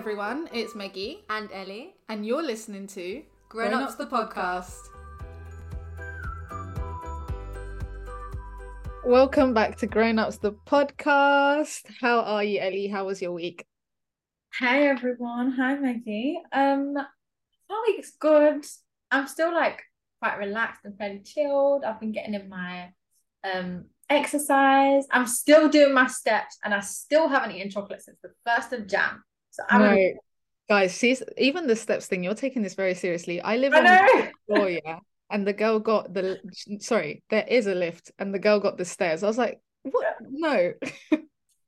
everyone, it's Meggie, and Ellie. and you're listening to Grown Ups the podcast. Welcome back to Grown Ups the podcast. How are you, Ellie? How was your week? Hi everyone. Hi Maggie. Um my week's good. I'm still like quite relaxed and fairly chilled. I've been getting in my um exercise. I'm still doing my steps and I still haven't eaten chocolate since the first of Jan. So I'm No, guys, see, even the steps thing, you're taking this very seriously. I live I on the know. fifth floor, yeah, and the girl got the sorry, there is a lift, and the girl got the stairs. I was like, what? No.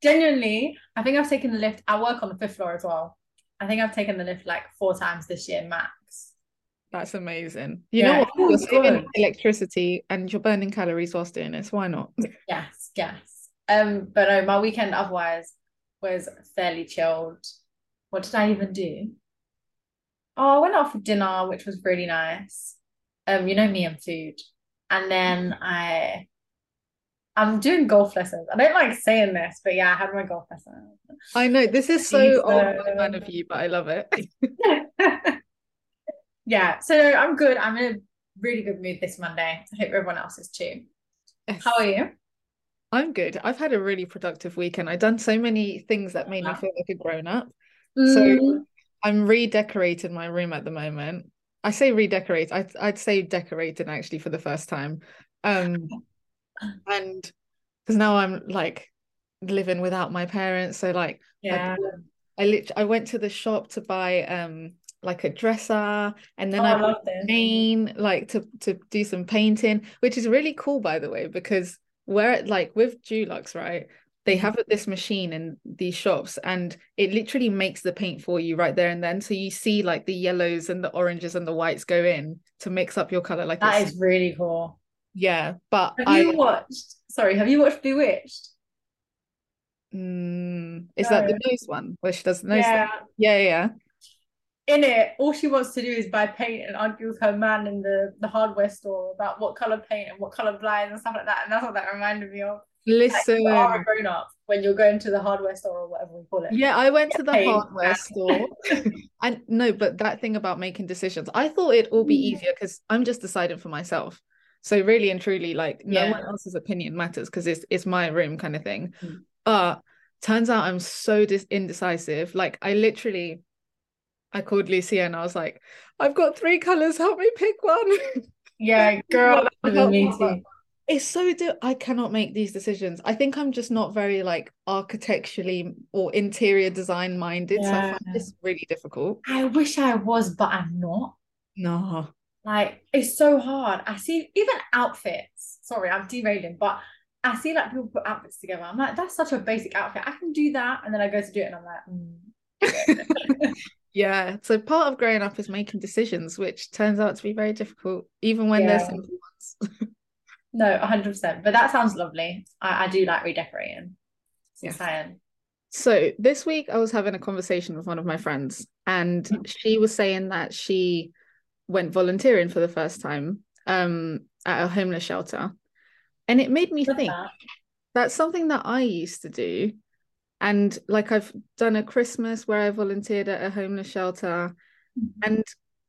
Genuinely, I think I've taken the lift. I work on the fifth floor as well. I think I've taken the lift like four times this year max. That's amazing. You Yeah, know what? You're saving electricity and you're burning calories whilst doing this. Why not? Yes, yes. Um, but no, my weekend otherwise was fairly chilled. What did I even do? Oh, I went out for dinner, which was really nice. Um, you know me and food. And then I I'm doing golf lessons. I don't like saying this, but yeah, I had my golf lesson. I know this is so old uh, man of you, but I love it. Yeah, so I'm good. I'm in a really good mood this Monday. I hope everyone else is too. How are you? I'm good. I've had a really productive weekend. I've done so many things that made me feel like a grown up. Mm, I'm redecorating my room at the moment. I say redecorate. I'd I'd say decorating actually for the first time. Um, and because now I'm like living without my parents, so like yeah. I lit I went to the shop to buy um like a dresser, and then Oh, I I love paint like to to do some painting, which is really cool by the way, because where like with Dulux, right? They have this machine in these shops and it literally makes the paint for you right there and then. So you see like the yellows and the oranges and the whites go in to mix up your color. Like that is really cool. yeah, but Have I you watched? Sorry, have you watched Bewitched? mm, is that the No. nose one where she does the nose Yeah. thing? Yeah, yeah. In it, all she wants to do is buy paint and argue with her man in the, the hardware store about what color paint and what color blinds and stuff like that. And that's what that reminded me of. Like, Listen. you are a grown up when you're going to the hardware store or whatever we call it. Yeah, I went to the hardware store. And no, but that thing about making decisions, I thought it'd all be Mm. easier because I'm just deciding for myself. So really and truly, like no one else's opinion matters because it's it's my room kind of thing. Mm. But turns out I'm so dis indecisive. Like I literally, I called Lucia and I was like, I've got three colors. Help me pick one. Yeah, girl, that would have been me too. It's so do I cannot make these decisions. I think I'm just not very like architecturally or interior design minded. So I find this really difficult. I wish I was, but I'm not. No. Like it's so hard. I see even outfits. Sorry, I'm derailing, but I see like people put outfits together. I'm like, that's such a basic outfit. I can do that, and then I go to do it, and I'm like, mm. Yeah. So part of growing up is making decisions, which turns out to be very difficult, even when they're simple ones. no, 100. percent But that sounds lovely. I, I do like redecorating. Yes. exciting. So this week I was having a conversation with one of my friends, and she was saying that she went volunteering for the first time um at a homeless shelter. And it made me Love think that. that's something that I used to do. And like I've done a Christmas where I volunteered at a homeless shelter, and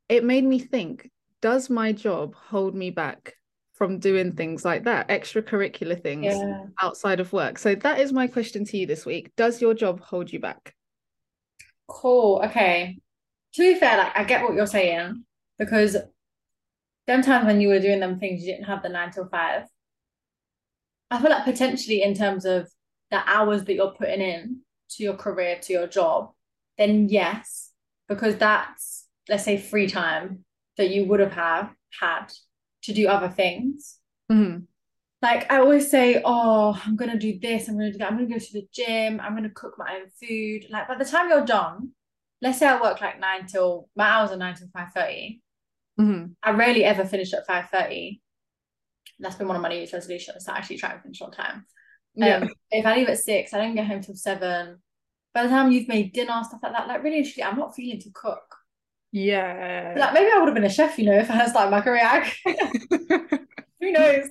it made me think, does my job hold me back from doing things like that, extracurricular things Yeah. outside of work? So that is my question to you this week. Does your job hold you back? Cool. Okay. To be fair, like I get what you're saying because them times when you were doing them things, you didn't have the nine till five. I feel like potentially in terms of the hours that you're putting in to your career, to your job, then yes, because that's let's say free time that you would have have had to do other things. Mhm. Like I always say, oh, I'm gonna do this, I'm gonna do that, I'm gonna go to the gym, I'm gonna cook my own food. Like by the time you're done, let's say I work like nine till my hours are nine till five thirty. Mhm. I rarely ever finish at five thirty. That's been one of my New Year's resolutions to actually try and finish on time. Yeah. Um, if I leave at six, I don't get home till seven. By the time you've made dinner, stuff like that, like really, I'm not feeling to cook. Yeah. Like maybe I would have been a chef, you know, if I had started my career. Who knows?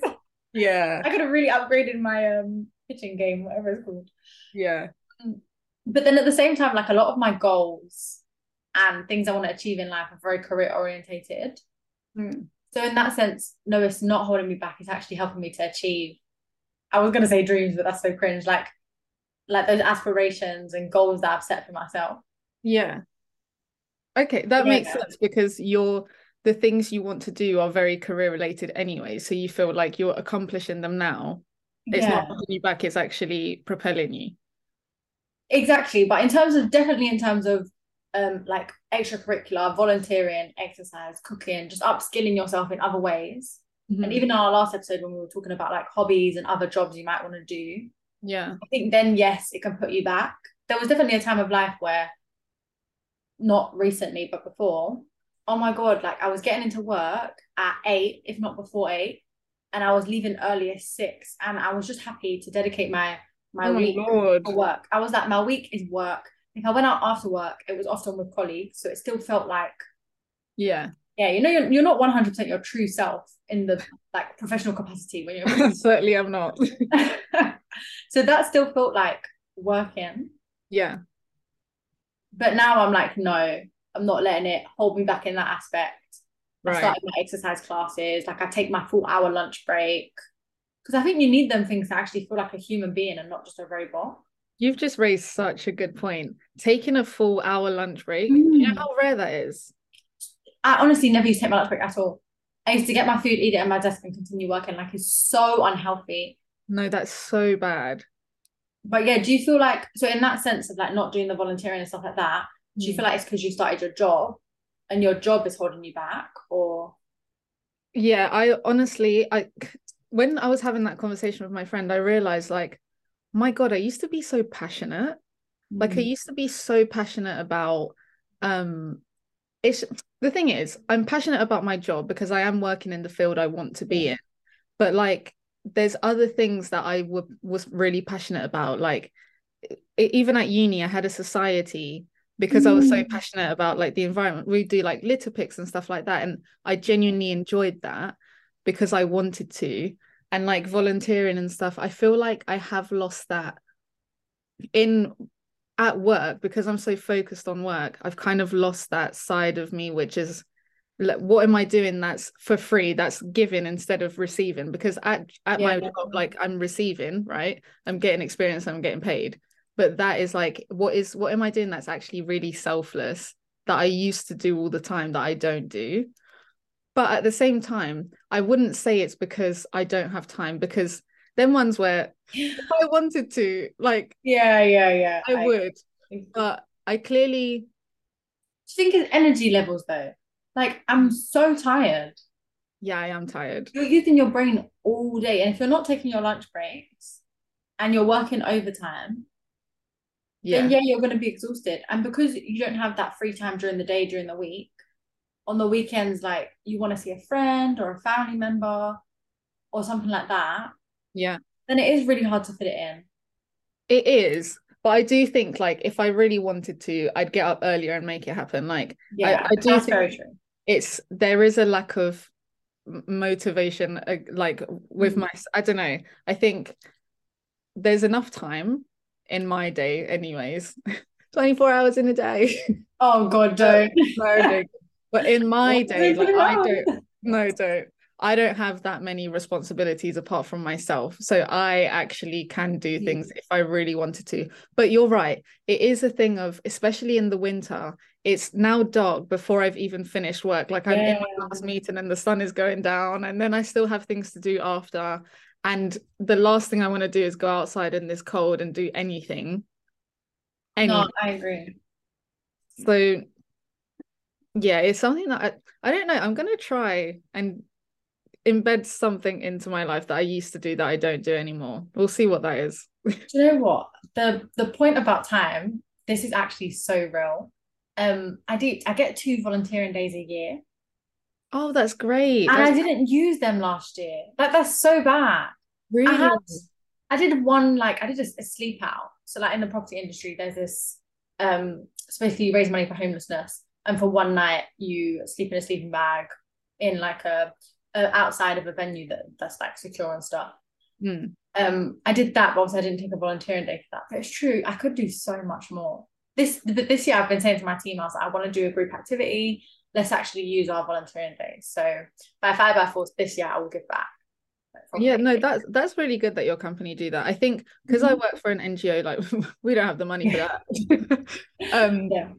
yeah. I could have really upgraded my um kitchen game, whatever it's called. Yeah. but then at the same time, like a lot of my goals and things I want to achieve in life are very career orientated. Mm. So in that sense, no, it's not holding me back. It's actually helping me to achieve. I was gonna say dreams, but that's so cringe. Like, like those aspirations and goals that I've set for myself. Yeah. Okay, that Yeah. makes sense because you're the things you want to do are very career related anyway. So you feel like you're accomplishing them now. It's Yeah. not holding you back, it's actually propelling you. Exactly. But in terms of definitely in terms of um like extracurricular, volunteering, exercise, cooking, just upskilling yourself in other ways. Mhm. And even in our last episode when we were talking about like hobbies and other jobs you might want to do, yeah. I think then yes, it can put you back. There was definitely a time of life where not recently, but before, oh my God, like I was getting into work at eight, if not before eight, and I was leaving early at six. And I was just happy to dedicate my my Oh week for work. I was like, my week is work. If I went out after work, it was often with colleagues. So it still felt like, Yeah. yeah, you know, you're, you're not 100% your true self in the like professional capacity when you're Certainly I'm not. so that still felt like working. Yeah. But now I'm like, no, I'm not letting it hold me back in that aspect. I Right. started my exercise classes, like I take my full hour lunch break. Because I think you need them things to actually feel like a human being and not just a robot. You've just raised such a good point. Taking a full hour lunch break, do you know Mm. how rare that is? I honestly never used to take my lunch break at all. I used to get my food, eat it at my desk, and continue working. Like it's so unhealthy. No, that's so bad. But yeah, do you feel like so in that sense of like not doing the volunteering and stuff like that, do you Mm. feel like it's because you started your job and your job is holding you back? Or Yeah, I honestly, I when I was having that conversation with my friend, I realized like, my God, I used to be so passionate. Like I Mm. used to be so passionate about um it's the thing is, I'm passionate about my job because I am working in the field I want to be in. But like there's other things that I w- was really passionate about. Like even at uni, I had a society because I was so Mm. passionate about like the environment. We do like litter picks and stuff like that. And I genuinely enjoyed that because I wanted to. And like volunteering and stuff, I feel like I have lost that in at work because I'm so focused on work. I've kind of lost that side of me, which is like, what am I doing that's for free? That's giving instead of receiving. Because at at my Yeah. job, like I'm receiving, right? I'm getting experience, I'm getting paid. But that is like, what is what am I doing that's actually really selfless that I used to do all the time that I don't do? But at the same time, I wouldn't say it's because I don't have time because then ones where if I wanted to, like Yeah, yeah, yeah. I would, Do but I clearly you think it's energy levels though? Like I'm so tired. yeah, I am tired. You're using your brain all day, and if you're not taking your lunch breaks and you're working overtime, Yeah. then yeah, you're going to be exhausted. And because you don't have that free time during the day, during the week, on the weekends, like you want to see a friend or a family member or something like that, Yeah. then it is really hard to fit it in. It is. But I do think like if I really wanted to, I'd get up earlier and make it happen. Like Yeah, I do that's think- very true. It's there is a lack of motivation uh, like with Mm. my I don't know. I think there's enough time in my day anyways. 24 hours in a day. Oh God, don't. But in my day, like I don't no, don't. I don't have that many responsibilities apart from myself. So I actually can do Mm. things if I really wanted to. But you're right. It is a thing of, especially in the winter, it's now dark before I've even finished work. Like I'm in my last meeting and the sun is going down, and then I still have things to do after. And the last thing I want to do is go outside in this cold and do anything. Anything. No, I agree. So yeah, it's something that I, I don't know. I'm gonna try and embed something into my life that I used to do that I don't do anymore. We'll see what that is. Do you know what? The the point about time, this is actually so real. Um, I do I get two volunteering days a year. Oh, that's great. And I didn't use them last year. Like that's so bad. really I had I did one like I did a, a sleep out. So like in the property industry, there's this um so basically you raise money for homelessness, and for one night you sleep in a sleeping bag in like a, a outside of a venue that that's like secure and stuff. Mm. Um, I did that, but obviously I didn't take a volunteering day for that. But it's true, I could do so much more. This this year, I've been saying to my team, I was like, I want to do a group activity. Let's actually use our volunteering days. So by five by force this year, I will give back. Yeah, no, that's that's really good that your company do that. I think because I Mhm. work for an NGO, like we don't have the money for that. um, Yeah.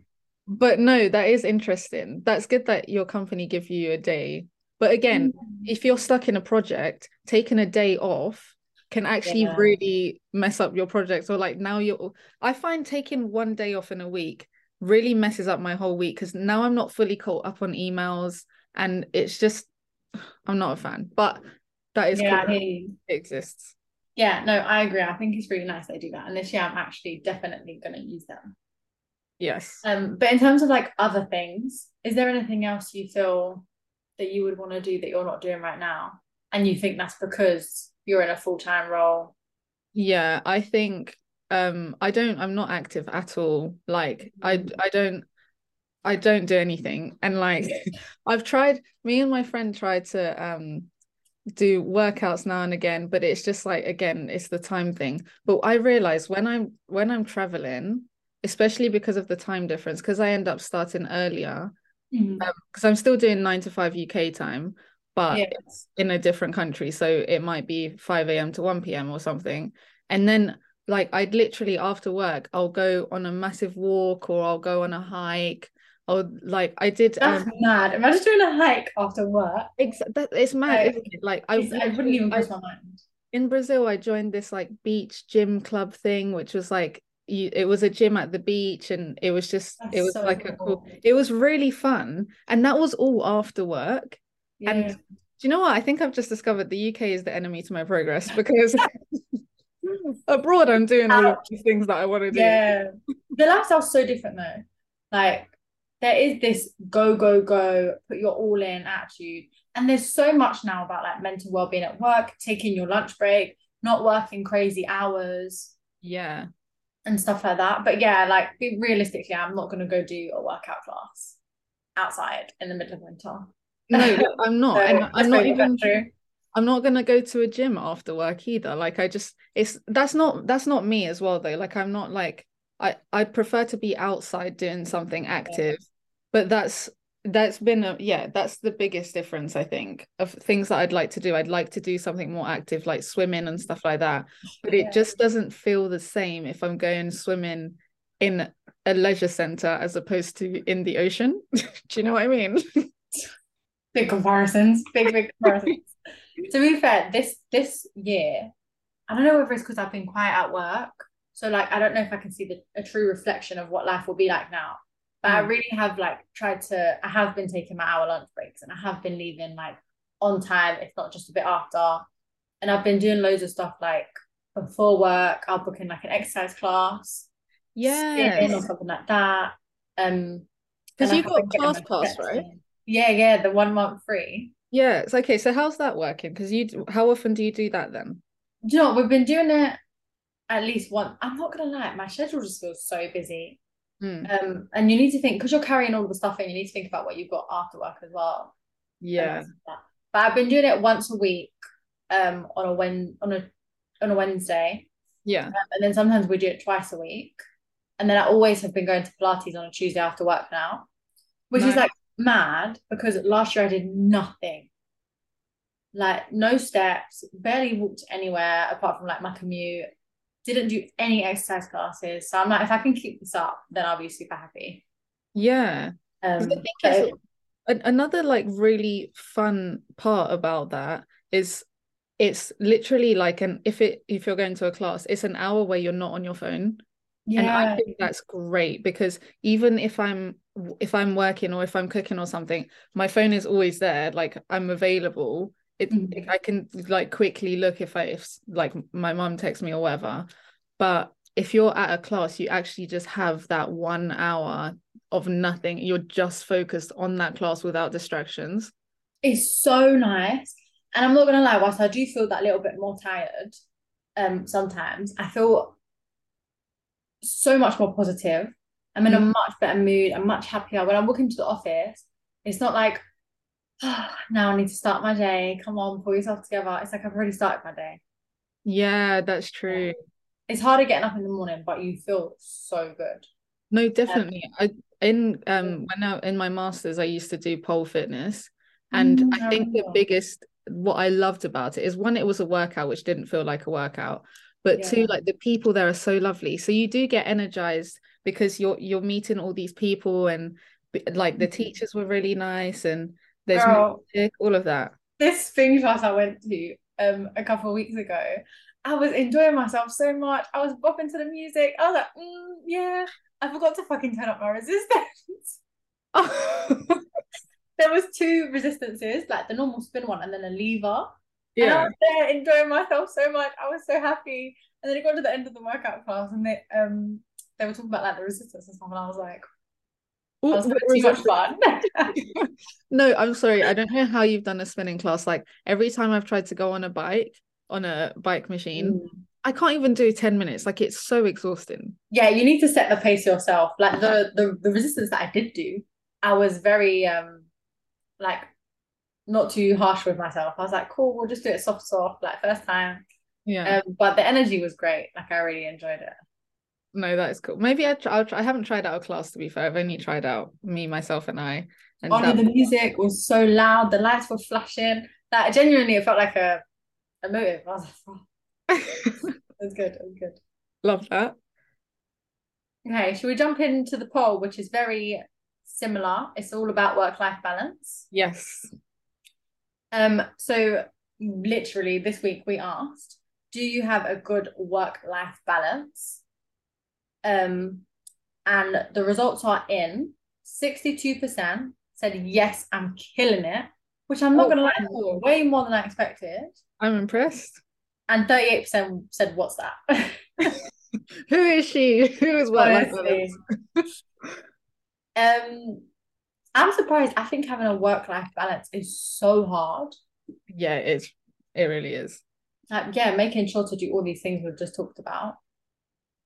but no, that is interesting. That's good that your company give you a day. But again, if you're stuck in a project, taking a day off can actually Yeah. really mess up your project. Or like now you're I find taking one day off in a week really messes up my whole week because now I'm not fully caught up on emails and it's just I'm not a fan. But that is Yeah, cool it exists. Yeah, no, I agree. I think it's really nice they do that. And this year I'm actually definitely gonna use them. Yes. Um, but in terms of like other things, is there anything else you feel that you would want to do that you're not doing right now? And you think that's because you're in a full-time role? Yeah, I think um I don't I'm not active at all. Like I Mm. I don't I don't do anything. And like I've tried me and my friend tried to um do workouts now and again, but it's just like again, it's the time thing. But I realize when I'm when I'm traveling, especially because of the time difference, because I end up starting earlier, because I'm still doing nine to five UK time, but Yeah. it's in a different country. So it might be 5 a.m. to 1 p.m. or something. And then like I'd literally after work, I'll go on a massive walk or I'll go on a hike. Or like I did That's um mad. Imagine doing a hike after work. ex- that, it's mad, it? Like I it wouldn't even I- cross my mind. in Brazil, I joined this like beach gym club thing, which was like you, it was a gym at the beach, and it was just That's it was so like a cool. cool. It was really fun, and that was all after work. And do you know what? I think I've just discovered the UK is the enemy to my progress because abroad I'm doing all of these things that I want to do. Yeah. The lifestyle's so different though. Like there is this go, go, go, put your all in attitude. And there's so much now about like mental well-being at work, taking your lunch break, not working crazy hours Yeah. and stuff like that. But yeah, like realistically, I'm not gonna go do a workout class outside in the middle of winter. No, I'm not. So and I'm not even. I'm not gonna go to a gym after work either. Like I just it's that's not that's not me as well though. Like I'm not like I I prefer to be outside doing something active. But that's that's been a yeah, that's the biggest difference I think of things that I'd like to do. I'd like to do something more active like swimming and stuff like that. But it Yeah. just doesn't feel the same if I'm going swimming in a leisure center as opposed to in the ocean. do you know what I mean? Big comparisons, big, big comparisons. to be fair, this this year, I don't know whether it's because I've been quiet at work. So like I don't know if I can see the a true reflection of what life will be like now. But I Mm. really have like tried to I have been taking my hour lunch breaks and I have been leaving like on time, if not just a bit after. And I've been doing loads of stuff like before work, I'll book in like an exercise class, Yeah. or something like that. Um Because you have got ClassPass, right? in. Yeah, yeah, the one month free. Yeah, it's okay. So how's that working? Because you, how often do you do that then? Do you know what? We've been doing it at least one. I'm not gonna lie, my schedule just feels so busy. Hmm. Um, and you need to think because you're carrying all the stuff in, you need to think about what you've got after work as well. Yeah. like. But I've been doing it once a week, um, on a when on a on a Wednesday, Yeah. um, and then sometimes we do it twice a week. And then I always have been going to Pilates on a Tuesday after work now, which is like mad because last year I did nothing. Like no steps, barely walked anywhere apart from like my commute. Didn't do any exercise classes. So I'm like, if I can keep this up, then I'll be super happy. Yeah. Um, I think but another like really fun part about that is it's literally like an if it if you're going to a class, it's an hour where you're not on your phone. And I think that's great because even if I'm if I'm working or if I'm cooking or something, my phone is always there. Like I'm available. It Mhm. I can like quickly look if I if like my mom texts me or whatever. But if you're at a class, you actually just have that one hour of nothing. You're just focused on that class without distractions. it's so nice. And I'm not gonna lie, whilst I do feel that little bit more tired, um, sometimes I feel so much more positive. I'm in a Mm. much better mood. I'm much happier. When I walk into the office, it's not like, oh, now I need to start my day. Come on, pull yourself together. It's like I've already started my day. Yeah, that's true. It's harder getting up in the morning, but you feel so good. No, definitely. I in um when I in my masters I used to do pole fitness and Mm, I I think the biggest what I loved about it is one it was a workout which didn't feel like a workout but two like the people there are so lovely so you do get energized because you're you're meeting all these people and like the Mhm. teachers were really nice and there's Girl, music all of that this spin class I went to um a couple of weeks ago, I was enjoying myself so much. I was bopping to the music. I was like, mm, yeah. I forgot to fucking turn up my resistance. There was two resistances, like the normal spin one and then a lever. And I was there enjoying myself so much. I was so happy. And then it got to the end of the workout class and they um they were talking about like the resistance and stuff, and I was like, I was too much fun. no I'm sorry I don't know how you've done a spinning class like every time I've tried to go on a bike on a bike machine Mm. I can't even do 10 minutes. Like it's so exhausting. Yeah, you need to set the pace yourself. Like the the the resistance that I did do, I was very um like not too harsh with myself. I was like, cool, we'll just do it soft, soft, like first time. Yeah. Um, but the energy was great. Like I really enjoyed it. no, that is cool. Maybe I try. I haven't tried out a class to be fair. I've only tried out me, myself, and I. And Only that- the music was so loud, the lights were flashing. That genuinely it felt like a a motive. I was like, oh, it was good, it was good. Love that. Okay, should we jump into the poll, which is very similar? It's all about work-life balance. Yes. Um, so literally this week we asked, do you have a good work-life balance? Um, and the results are in. 62% said yes, I'm killing it, which I'm not Oh, gonna lie, wow. way more than I expected. I'm impressed. And 38% said, what's that? Who is she? Who is what? Honestly. Um, I'm surprised. I think having a work-life balance is so hard. yeah, it is. It really is. Like, yeah, making sure to do all these things we've just talked about.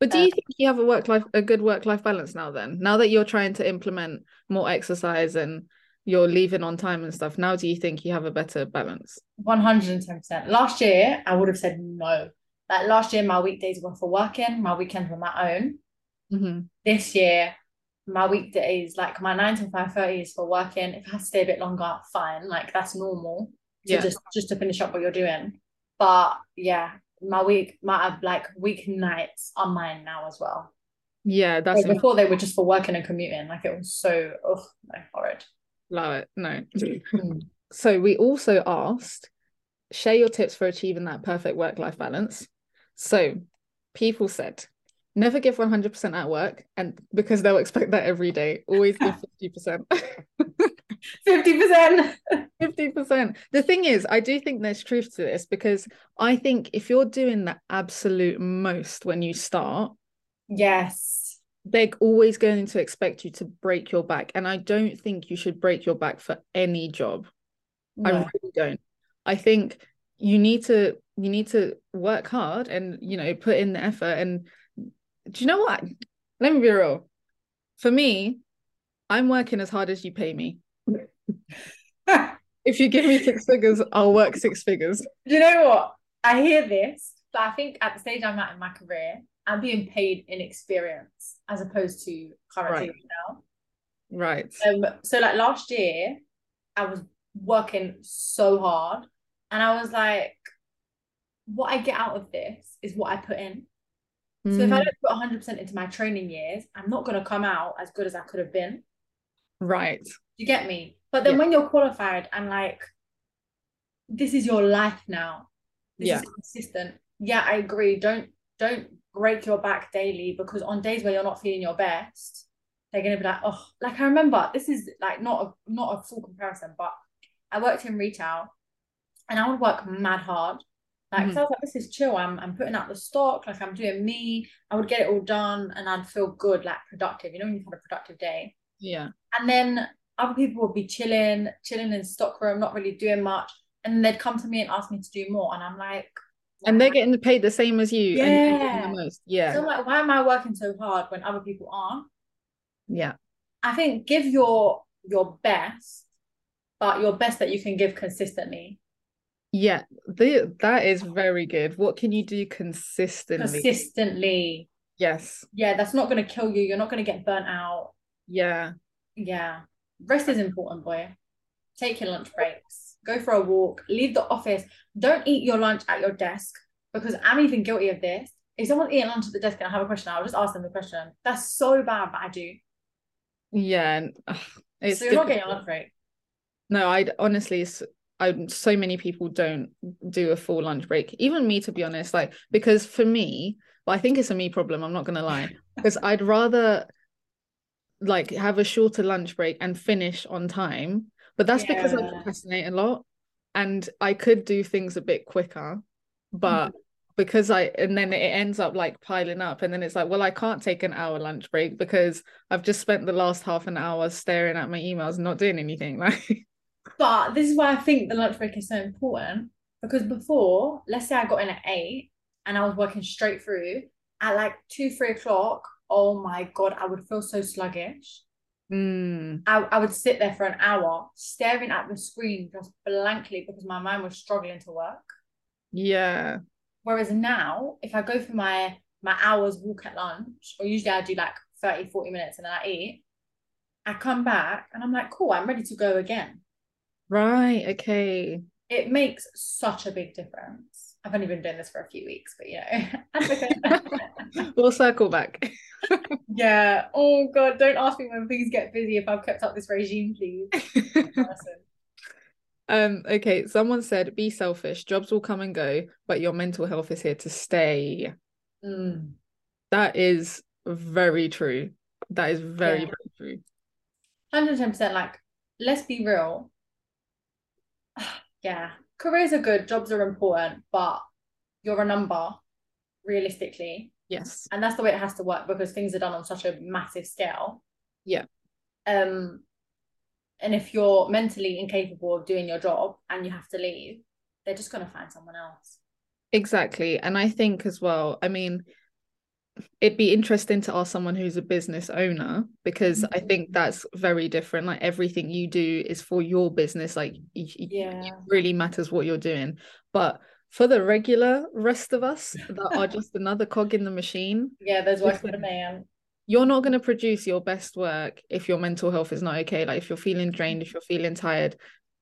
But do you think you have a work life, a good work life balance now? Then, now that you're trying to implement more exercise and you're leaving on time and stuff, now do you think you have a better balance? 110%. Last year, I would have said no. Like last year, my weekdays were for working, my weekends were my own. Mm-hmm. This year, my weekdays, like my nine to five thirty is for working. If I have to stay a bit longer, fine. Like that's normal. To Yeah. just just to finish up what you're doing. But yeah, my week, my like weeknights are mine now as well. Yeah, that's Whereas before they were just for working and commuting. Like it was so oh no, horrid. love it. No. Mm. So we also asked, share your tips for achieving that perfect work-life balance. So people said, never give 100% at work, and because they'll expect that every day, always give 50%. 50%. 50%. The thing is, I do think there's truth to this because I think if you're doing the absolute most when you start, Yes. they're always going to expect you to break your back. And I don't think you should break your back for any job. I really don't. I think you need to you need to work hard and you know put in the effort and do you know what? Let me be real. For me, I'm working as hard as you pay me. If you give me six figures, I'll work six figures. Do you know what? I hear this, but I think at the stage I'm at in my career, I'm being paid in experience as opposed to currently Right. now. Right. Um, so like last year, I was working so hard, and I was like, what I get out of this is what I put in. So if I Mm, don't put 100% into my training years, I'm not going to come out as good as I could have been. right. You get me? But then Yeah. when you're qualified and like, this is your life now. This Yeah. is consistent. Yeah, I agree. Don't don't break your back daily because on days where you're not feeling your best, they're gonna be like, oh, like I remember this is like not a not a full comparison, but I worked in retail and I would work mad hard. Like, mm-hmm. so I was like, this is chill. I'm I'm putting out the stock, like I'm doing me. I would get it all done and I'd feel good, like productive. You know, when you've had a productive day. Yeah. And then other people would be chilling, chilling in stockroom, not really doing much. And they'd come to me and ask me to do more. And I'm like, And they're getting paid the same as you and Yeah. the most. Yeah. So I'm like, why am I working so hard when other people aren't? yeah. I think give your your best, but your best that you can give consistently. Yeah, the, that is very good. What can you do consistently? Consistently. Yes. Yeah, that's not going to kill you. You're not going to get burnt out. Yeah. Yeah. Rest is important, boy. Take your lunch breaks. Go for a walk. Leave the office. Don't eat your lunch at your desk because I'm even guilty of this. If someone's eating lunch at the desk and I have a question, I'll just ask them the question. That's so bad, but I do. Yeah. It's so you're difficult. not getting a lunch break. No, I honestly, I so many people don't do a full lunch break. Even me, to be honest, like because for me, but I think it's a me problem. I'm not gonna lie, because I'd rather like have a shorter lunch break and finish on time. But that's yeah. because I procrastinate a lot, and I could do things a bit quicker, but. Mm-hmm. Because I and then it ends up like piling up, and then it's like, well, I can't take an hour lunch break because I've just spent the last half an hour staring at my emails not doing anything. Like, but this is why I think the lunch break is so important because before, let's say I got in at eight and I was working straight through at like two, three o'clock. Oh my God, I would feel so sluggish. Mm. I, I would sit there for an hour staring at the screen just blankly because my mind was struggling to work. Yeah. Whereas now, if I go for my my hours walk at lunch, or usually I do like 30, 40 minutes and then I eat, I come back and I'm like, cool, I'm ready to go again. Right. Okay. It makes such a big difference. I've only been doing this for a few weeks, but you know, we'll circle back. yeah. Oh God, don't ask me when things get busy if I've kept up this regime, please. um. Okay. Someone said, "Be selfish. Jobs will come and go, but your mental health is here to stay." Mm. That is very true. That is very yeah. very true. Hundred percent. Like, let's be real yeah, careers are good, jobs are important, but you're a number realistically. Yes. And that's the way it has to work because things are done on such a massive scale. Yeah. Um and if you're mentally incapable of doing your job and you have to leave, they're just going to find someone else. Exactly. And I think as well, I mean, it'd be interesting to ask someone who's a business owner because mm-hmm. I think that's very different. Like everything you do is for your business. Like yeah. it really matters what you're doing. But for the regular rest of us that are just another cog in the machine. Yeah, there's work for the man. You're not going to produce your best work if your mental health is not okay. Like if you're feeling drained, if you're feeling tired.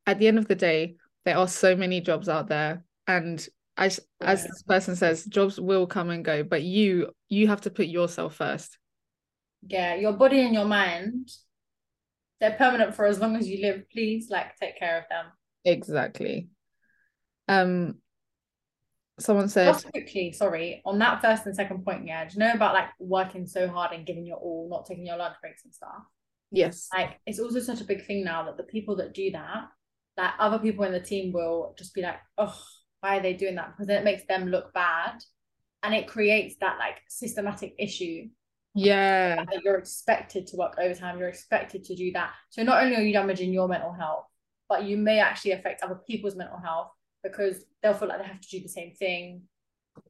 At the end of the day, there are so many jobs out there and as yeah. as this person says jobs will come and go but you you have to put yourself first. Yeah your body and your mind they're permanent for as long as you live. Please like take care of them. Exactly. Um someone said just quickly sorry on that first and second point yeah do you know about like working so hard and giving your all not taking your lunch breaks and stuff? Yes. Like it's also such a big thing now that the people that do that that other people in the team will just be like oh why are they doing that because then it makes them look bad and it creates that like systematic issue yeah that you're expected to work overtime you're expected to do that so not only are you damaging your mental health but you may actually affect other people's mental health because they'll feel like they have to do the same thing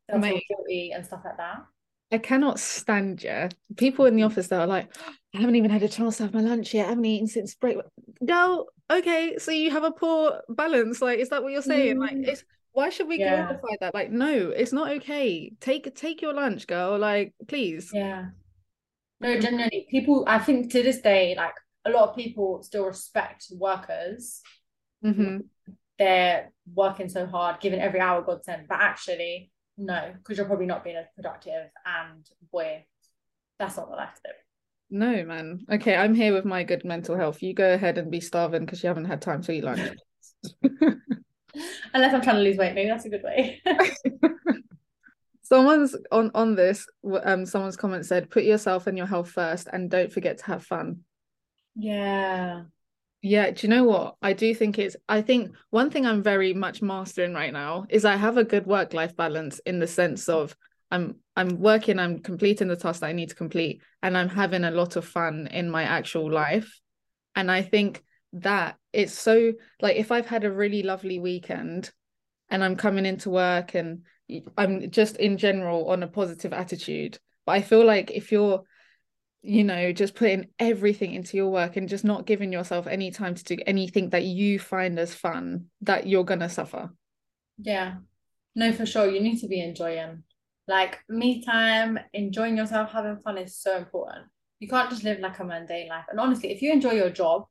they'll Mate, feel guilty and stuff like that I cannot stand you. People in the office that are like, I haven't even had a chance to have my lunch yet. I haven't eaten since break. Go, okay, so you have a poor balance. Like, is that what you're saying? Mm. Like, it's why should we yeah. glorify that? Like, no, it's not okay. Take take your lunch, girl. Like, please. Yeah. No, generally people. I think to this day, like a lot of people still respect workers. Mm-hmm. They're working so hard, giving every hour God sent, but actually, no, because you're probably not being as productive. And boy, that's not the life to. No, man. Okay, I'm here with my good mental health. You go ahead and be starving because you haven't had time to eat lunch. Unless I'm trying to lose weight, maybe that's a good way. someone's on on this um someone's comment said put yourself and your health first and don't forget to have fun. Yeah. Yeah do you know what? I do think it's i think one thing i'm very much mastering right now is i have a good work life balance in the sense of i'm i'm working i'm completing the tasks that i need to complete and i'm having a lot of fun in my actual life. And i think that it's so like if I've had a really lovely weekend and I'm coming into work and I'm just in general on a positive attitude. But I feel like if you're, you know, just putting everything into your work and just not giving yourself any time to do anything that you find as fun, that you're gonna suffer. Yeah. No, for sure. You need to be enjoying. Like me time, enjoying yourself, having fun is so important. You can't just live like a mundane life. And honestly, if you enjoy your job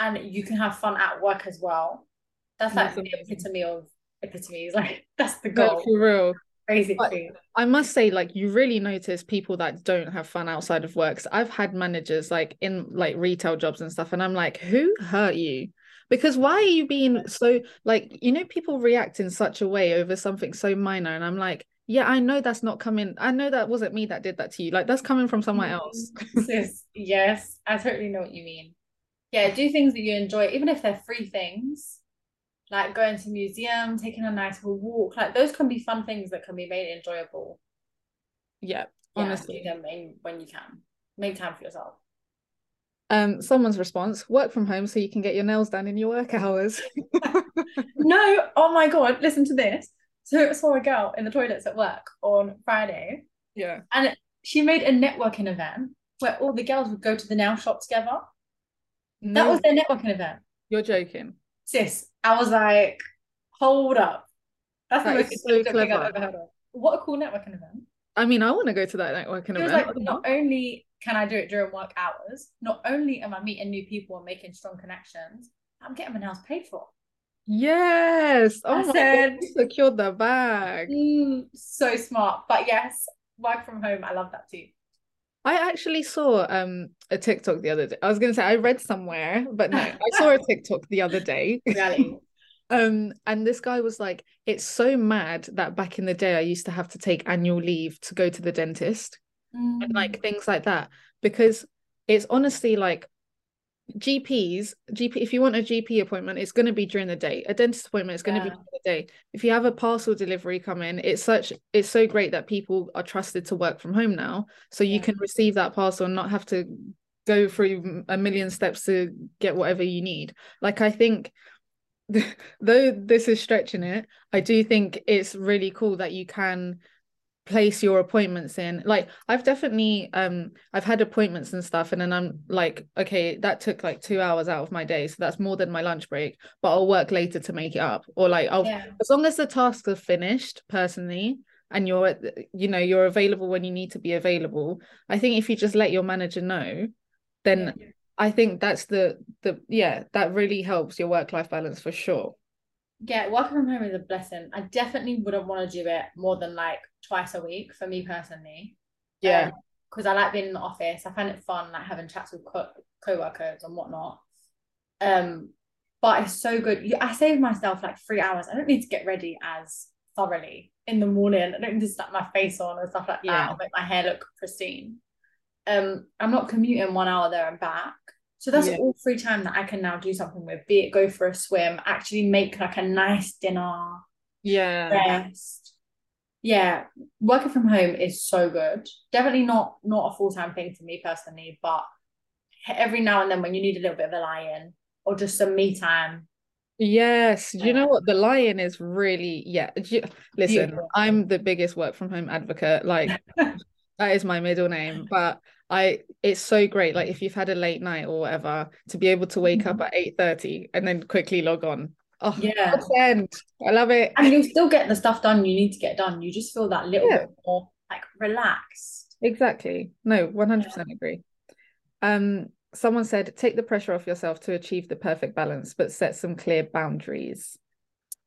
and you can have fun at work as well, that's like That's the epitome of epitomes. Like that's the goal, for real. basically. I must say, like, you really notice people that don't have fun outside of work. 'Cause I've had managers like in like retail jobs and stuff, and I'm like, who hurt you? Because why are you being so like, you know, people react in such a way over something so minor, and I'm like, yeah, I know that's not coming. I know that wasn't me that did that to you. Like, that's coming from somewhere mm. else. Sis, yes, I totally know what you mean. Yeah, do things that you enjoy, even if they're free things, like going to museum, taking a nice little walk. Like those can be fun things that can be made enjoyable. Yeah, Yeah, honestly. do them in, when you can. Make time for yourself. Um, someone's response: work from home so you can get your nails done in your work hours. No, oh my God, listen to this. So I saw a girl in the toilets at work on Friday, yeah. and she made a networking event where all the girls would go to the nail shop together. That was their networking event. you're joking. Sis, I was like, hold up. That's the most so thing I've clever. ever heard of. What a cool networking event. I mean, I want to go to that networking It event. like, not only can I do it during work hours, not only am I meeting new people and making strong connections, I'm getting my nails paid for. Yes. Oh I my God, said- you secured the bag. Mm, so smart. But yes, work from home, I love that too. I actually saw um a TikTok the other day. I was gonna say I read somewhere, but no, I saw a TikTok the other day. Reality. Um, and this guy was like, it's so mad that back in the day I used to have to take annual leave to go to the dentist and Mm, like things like that. Because it's honestly like GPs, GP, if you want a GP appointment, it's going to be during the day. A dentist appointment is going to be during the day. If you have a parcel delivery come in, it's such it's so great that people are trusted to work from home now. So you Yeah. can receive that parcel and not have to go through a million steps to get whatever you need. Like I think though this is stretching it, I do think it's really cool that you can place your appointments in like i've definitely um i've had appointments and stuff and then i'm like okay that took like two hours out of my day so that's more than my lunch break but i'll work later to make it up or like i'll yeah. as long as the tasks are finished personally and you're you know you're available when you need to be available i think if you just let your manager know then Yeah. i think that's the the yeah that really helps your work life balance for sure Yeah, working from home is a blessing. I definitely wouldn't want to do it more than like twice a week for me personally. yeah because I like being in the office. I find it fun, like having chats with co- co-workers and whatnot. Um, but it's so good. You, I save myself like three hours. I don't need to get ready as thoroughly in the morning. I don't need to slap my face on and stuff like that Yeah. or make my hair look pristine. Um, I'm not commuting one hour there and back. So that's Yeah. all free time that I can now do something with, be it go for a swim, actually make like a nice dinner, yeah rest. Yeah, working from home is so good. Definitely not not a full time thing for me personally, but every now and then when you need a little bit of a lie-in or just some me time. Yes, you know what? The lie-in is really, yeah. you- listen, Beautiful. I'm the biggest work from home advocate. Like that is my middle name, but I it's so great. Like if you've had a late night or whatever, to be able to wake up at 8:30 and then quickly log on. Oh, Yeah. I love it. And you'll still get the stuff done you need to get done. You just feel that little Yeah. bit more like relaxed. Exactly. No, 100% agree. Um, someone said take the pressure off yourself to achieve the perfect balance, but set some clear boundaries.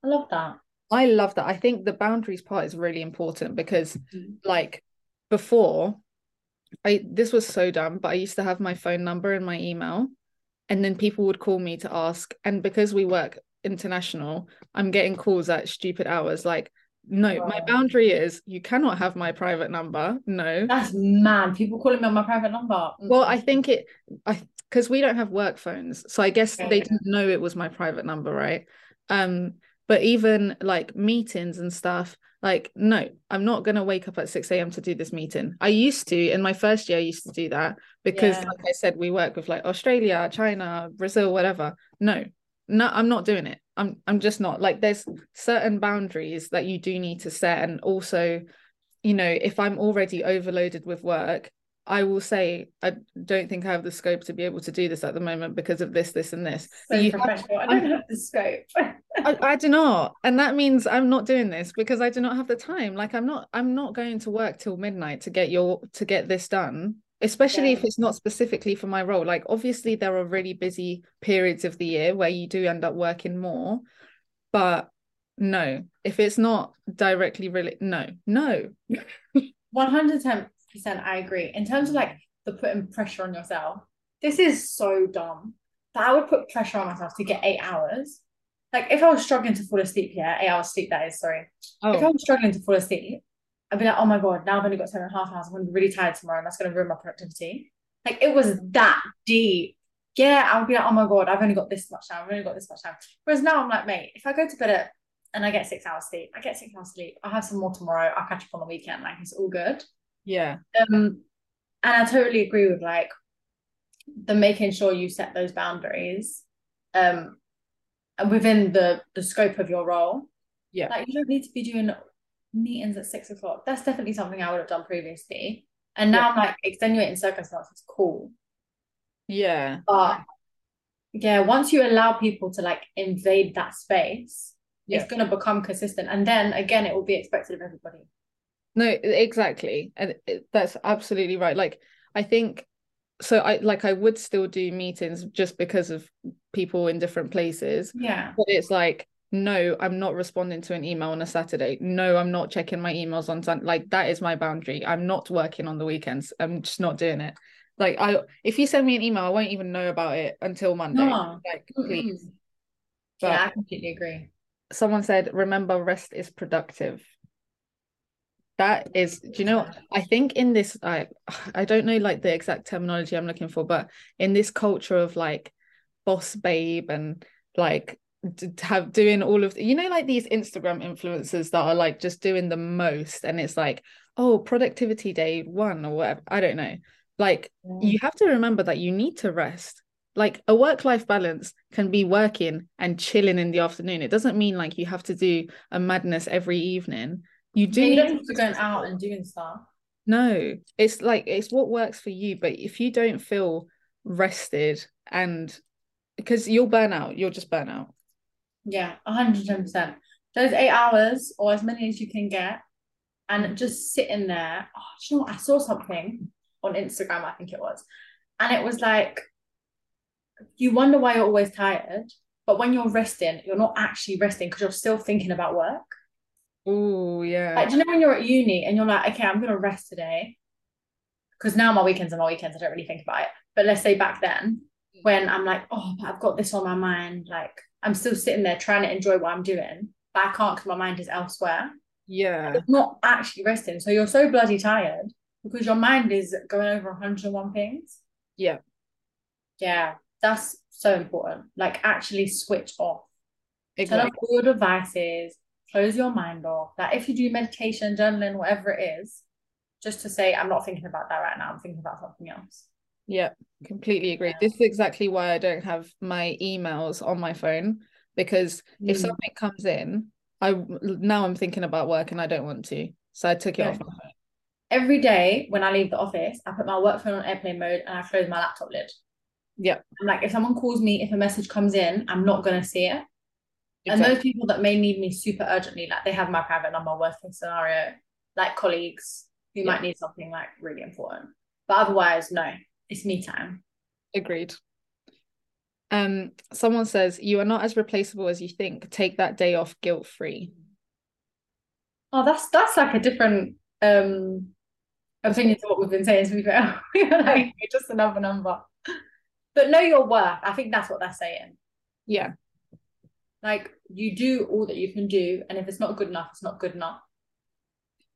I love that. I love that. I think the boundaries part is really important because Mhm. like before I this was so dumb, but I used to have my phone number and my email and then people would call me to ask and because we work international, I'm getting calls at stupid hours like no, my boundary is you cannot have my private number. No. That's mad. People calling me on my private number. Well, I think it I because we don't have work phones. So I guess Yeah, they didn't know it was my private number, right? Um, but even like meetings and stuff, like, no, I'm not gonna wake up at 6 a.m. to do this meeting. I used to in my first year, I used to do that because Yeah. like I said, we work with like Australia, China, Brazil, whatever. No, no, I'm not doing it. I'm I'm just not like there's certain boundaries that you do need to set and also, you know, if I'm already overloaded with work I will say I don't think I have the scope to be able to do this at the moment because of this, this, and this. So You professional. I don't have the scope. I, I do not. And that means i'm not doing this because i do not have the time. Like i'm not i'm not going to work till midnight to get your to get this done especially if it's not specifically for my role. Like obviously there are really busy periods of the year where you do end up working more but no. If it's not directly really no no. 110% I agree. In terms of like the putting pressure on yourself, this is so dumb. But I would put pressure on myself to get eight hours. Like if I was struggling to fall asleep, yeah, eight hours sleep that is, sorry. If oh. I oh was struggling to fall asleep, I'd be like, oh my God, now I've only got seven and a half hours. I'm gonna be really tired tomorrow and that's gonna ruin my productivity. Like it was that deep. Yeah, I would be like, oh my God, I've only got this much time. I've only got this much time. Whereas now I'm like, mate, if I go to bed at and I get six hours sleep, I get six hours sleep. I'll have some more tomorrow. I'll catch up on the weekend. Like it's all good. Yeah Um, and I totally agree with like the making sure you set those boundaries, um, within the the scope of your role. Yeah. Like you don't need to be doing meetings at six o'clock. That's definitely something I would have done previously. And now I'm like extenuating circumstances, cool. yeah But yeah, once you allow people to like invade that space, Yeah. it's gonna become consistent. And then again, it will be expected of everybody. No, exactly. And that's absolutely right. Like I think so I like I would still do meetings just because of people in different places. Yeah. But it's like, no, I'm not responding to an email on a Saturday. No, I'm not checking my emails on Sunday. Like that is my boundary. I'm not working on the weekends. I'm just not doing it. Like I if you send me an email, I won't even know about it until Monday. No. Like please. But Yeah, I completely agree. someone said, remember rest is productive. That is, do you know. I think in this, I I don't know like the exact terminology I'm looking for, but in this culture of like boss babe and like have doing all of you know like these Instagram influencers that are like just doing the most and it's like oh productivity day one or whatever I don't know. Like you have to remember that you need to rest. Like a work life balance can be working and chilling in the afternoon. It doesn't mean like you have to do a madness every evening you do Yeah, you don't have to going out and doing stuff. no, it's like it's what works for you. But if you don't feel rested and because you'll burn out, you'll just burn out. Yeah, 110%. Those eight hours or as many as you can get and just sitting there. Oh, do you know what? I saw something on Instagram, I think it was. And it was like, you wonder why you're always tired, but when you're resting, you're not actually resting because you're still thinking about work. Oh yeah. Like, do you know when you're at uni and you're like, okay, I'm gonna rest today? Because now my weekends are my weekends, I don't really think about it. But let's say back then, when I'm like, oh, but I've got this on my mind, like I'm still sitting there trying to enjoy what I'm doing, but I can't because my mind is elsewhere. yeah. It's not actually resting. So you're so bloody tired because your mind is going over 101 things. Yeah. Yeah, that's so important. Like actually switch off. Turn Exactly. off all your devices, close your mind off. That if you do meditation, journaling, whatever it is, just to say, I'm not thinking about that right now. I'm thinking about something else. Yeah, completely agree. Yeah. This is exactly why I don't have my emails on my phone because if Mm. something comes in, I now I'm thinking about work and I don't want to. So I took it Yeah. off my phone. Every day when I leave the office, I put my work phone on airplane mode and I close my laptop lid. Yeah. I'm like, if someone calls me, if a message comes in, I'm not gonna see it. And those people that may need me super urgently, like they have my private number, worst case scenario, like colleagues who Yeah. might need something like really important. But otherwise, no, it's me time. Agreed. Um, someone says you are not as replaceable as you think. Take that day off guilt free. Oh, that's that's like a different um opinion to what we've been saying to be fair. like just another number. But know your worth. I think that's what they're saying. Yeah, Like you do all that you can do, and if it's not good enough, it's not good enough.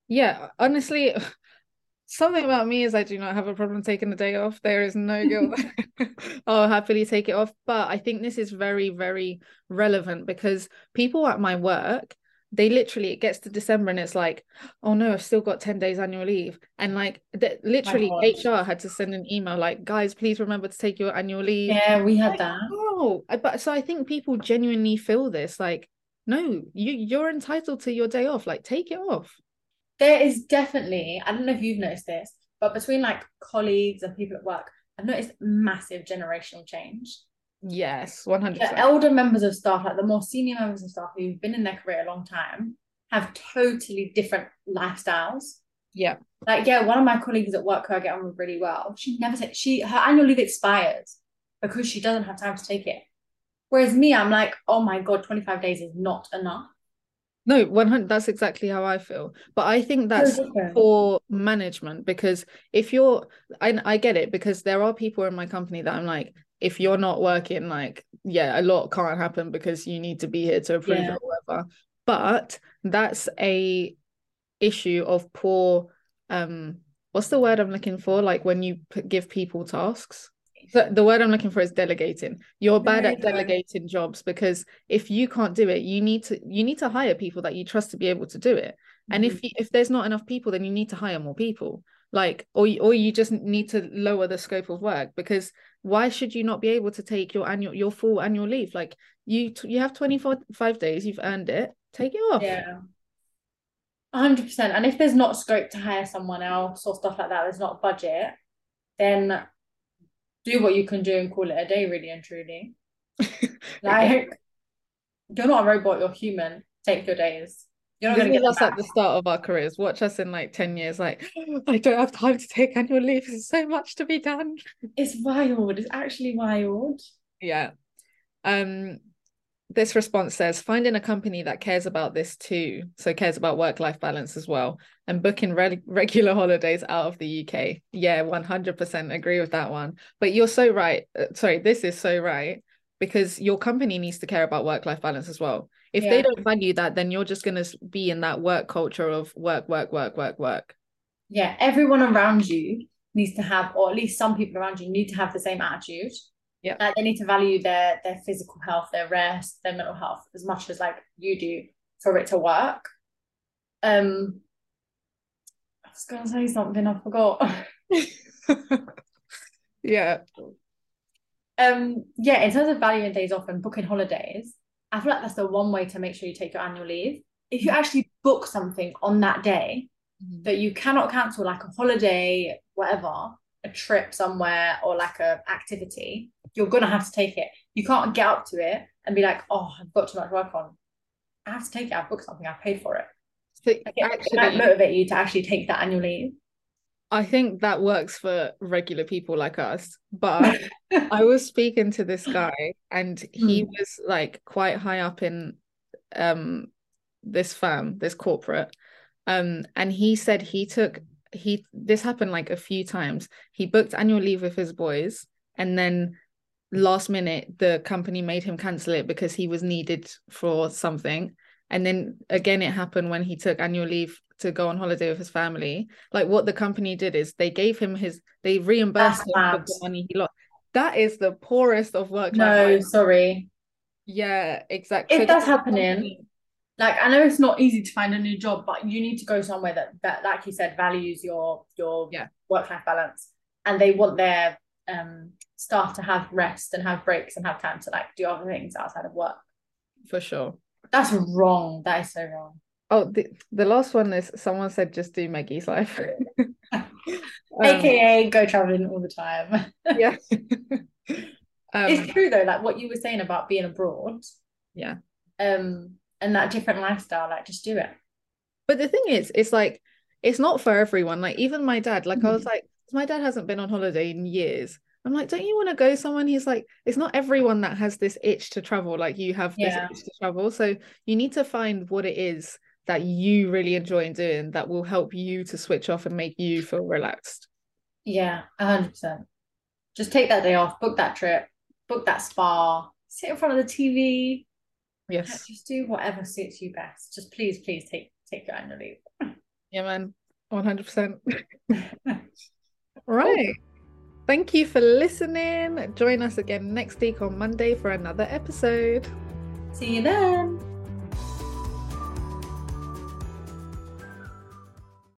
yeah. Honestly, something about me is I do not have a problem taking the day off. There is no guilt. I'll happily take it off. But I think this is very, very relevant because people at my work, they literally it gets to December and it's like, oh no, I've still got 10 days annual leave. And like th- literally HR had to send an email like, guys, please remember to take your annual leave. Yeah, we had that. Oh, but so I think people genuinely feel this like, no, you you're entitled to your day off. Like, take it off. There is definitely, I don't know if you've noticed this, but between like colleagues and people at work, I've noticed massive generational change. Yes, 100%. The elder members of staff, like the more senior members of staff who've been in their career a long time, have totally different lifestyles. Yeah. Like, yeah, one of my colleagues at work who I get on with really well, she never said she her annual leave expires because she doesn't have time to take it. Whereas me, I'm like, oh my god, 25 days is not enough. No, 100 that's exactly how I feel. But I think that's So for management because if you're I I get it because there are people in my company that I'm like if you're not working like yeah, a lot can't happen because you need to be here to approve Yeah. it or whatever. But that's a issue of poor um what's the word I'm looking for like when you p- give people tasks the, the word I'm looking for is delegating. You're bad at delegating jobs because if you can't do it, you need to you need to hire people that you trust to be able to do it. And Mm-hmm. if you, if there's not enough people, then you need to hire more people. Like or you- or you just need to lower the scope of work because why should you not be able to take your annual your full annual leave? Like you you have 24 five days, you've earned it. Take it off. Yeah. 100%. And if there's not scope to hire someone else or stuff like that, there's not budget, then do what you can do and call it a day, really and truly. Like, you're not a robot, you're human. Take your days. You're not going to get us at the start of our careers. Watch us in like 10 years, like, I don't have time to take annual leave. There's so much to be done. It's wild. It's actually wild. Yeah. Um, this response says finding a company that cares about this too, so cares about work-life balance as well, and booking re- regular holidays out of the UK. Yeah, 100% agree with that one. But you're so right. Uh, sorry, this is so right because your company needs to care about work-life balance as well. If they don't value that, then you're just going to be in that work culture of work, work, work, work, work. Yeah, everyone around you needs to have, or at least some people around you need to have the same attitude. Yeah. Like they need to value their their physical health, their rest, their mental health as much as like you do for it to work. Um I was gonna say something, I forgot. yeah. Um yeah, in terms of valuing days off and booking holidays, I feel like that's the one way to make sure you take your annual leave. If you actually book something on that day, that you cannot cancel like a holiday, whatever, a trip somewhere or like a activity, you're gonna have to take it. You can't get up to it and be like, oh, I've got too much work on. I have to take it. I've booked something. I've paid for it. So Like, it, it motivate you to actually take that annual leave. I think that works for regular people like us. But I was speaking to this guy and he Mm. was like quite high up in um this firm, this corporate. Um and he said he took he this happened like a few times. He booked annual leave with his boys and then last minute the company made him cancel it because he was needed for something. And then again it happened when he took annual leave to go on holiday with his family. Like what the company did is they gave him his they reimbursed That's him for the money he lost. That is the poorest of work. No, sorry. Yeah, exactly. If that's happening, like I know it's not easy to find a new job, but you need to go somewhere that that, like you said, values your your Yeah. work life balance, and they want their um staff to have rest and have breaks and have time to like do other things outside of work. for sure. That's wrong. That is so wrong. Oh, the, the last one is someone said just do Maggie's life. Um, AKA go traveling all the time. yeah. it's um, true though, like what you were saying about being abroad. Yeah. Um, and that different lifestyle, like just do it. but the thing is, it's like it's not for everyone. Like even my dad, like I was Mhm. like, my dad hasn't been on holiday in years. I'm like, don't you want to go somewhere? And he's like, it's not everyone that has this itch to travel. Like you have this Yeah. itch to travel. So you need to find what it is that you really enjoy doing that will help you to switch off and make you feel relaxed. Yeah, a hundred percent. Just take that day off, book that trip, book that spa, sit in front of the TV, Yes. just do whatever suits you best. Just please, please take take your annual leave. Yeah, man. 100%. Right. Thank you for listening. Join us again next week on Monday for another episode. See you then.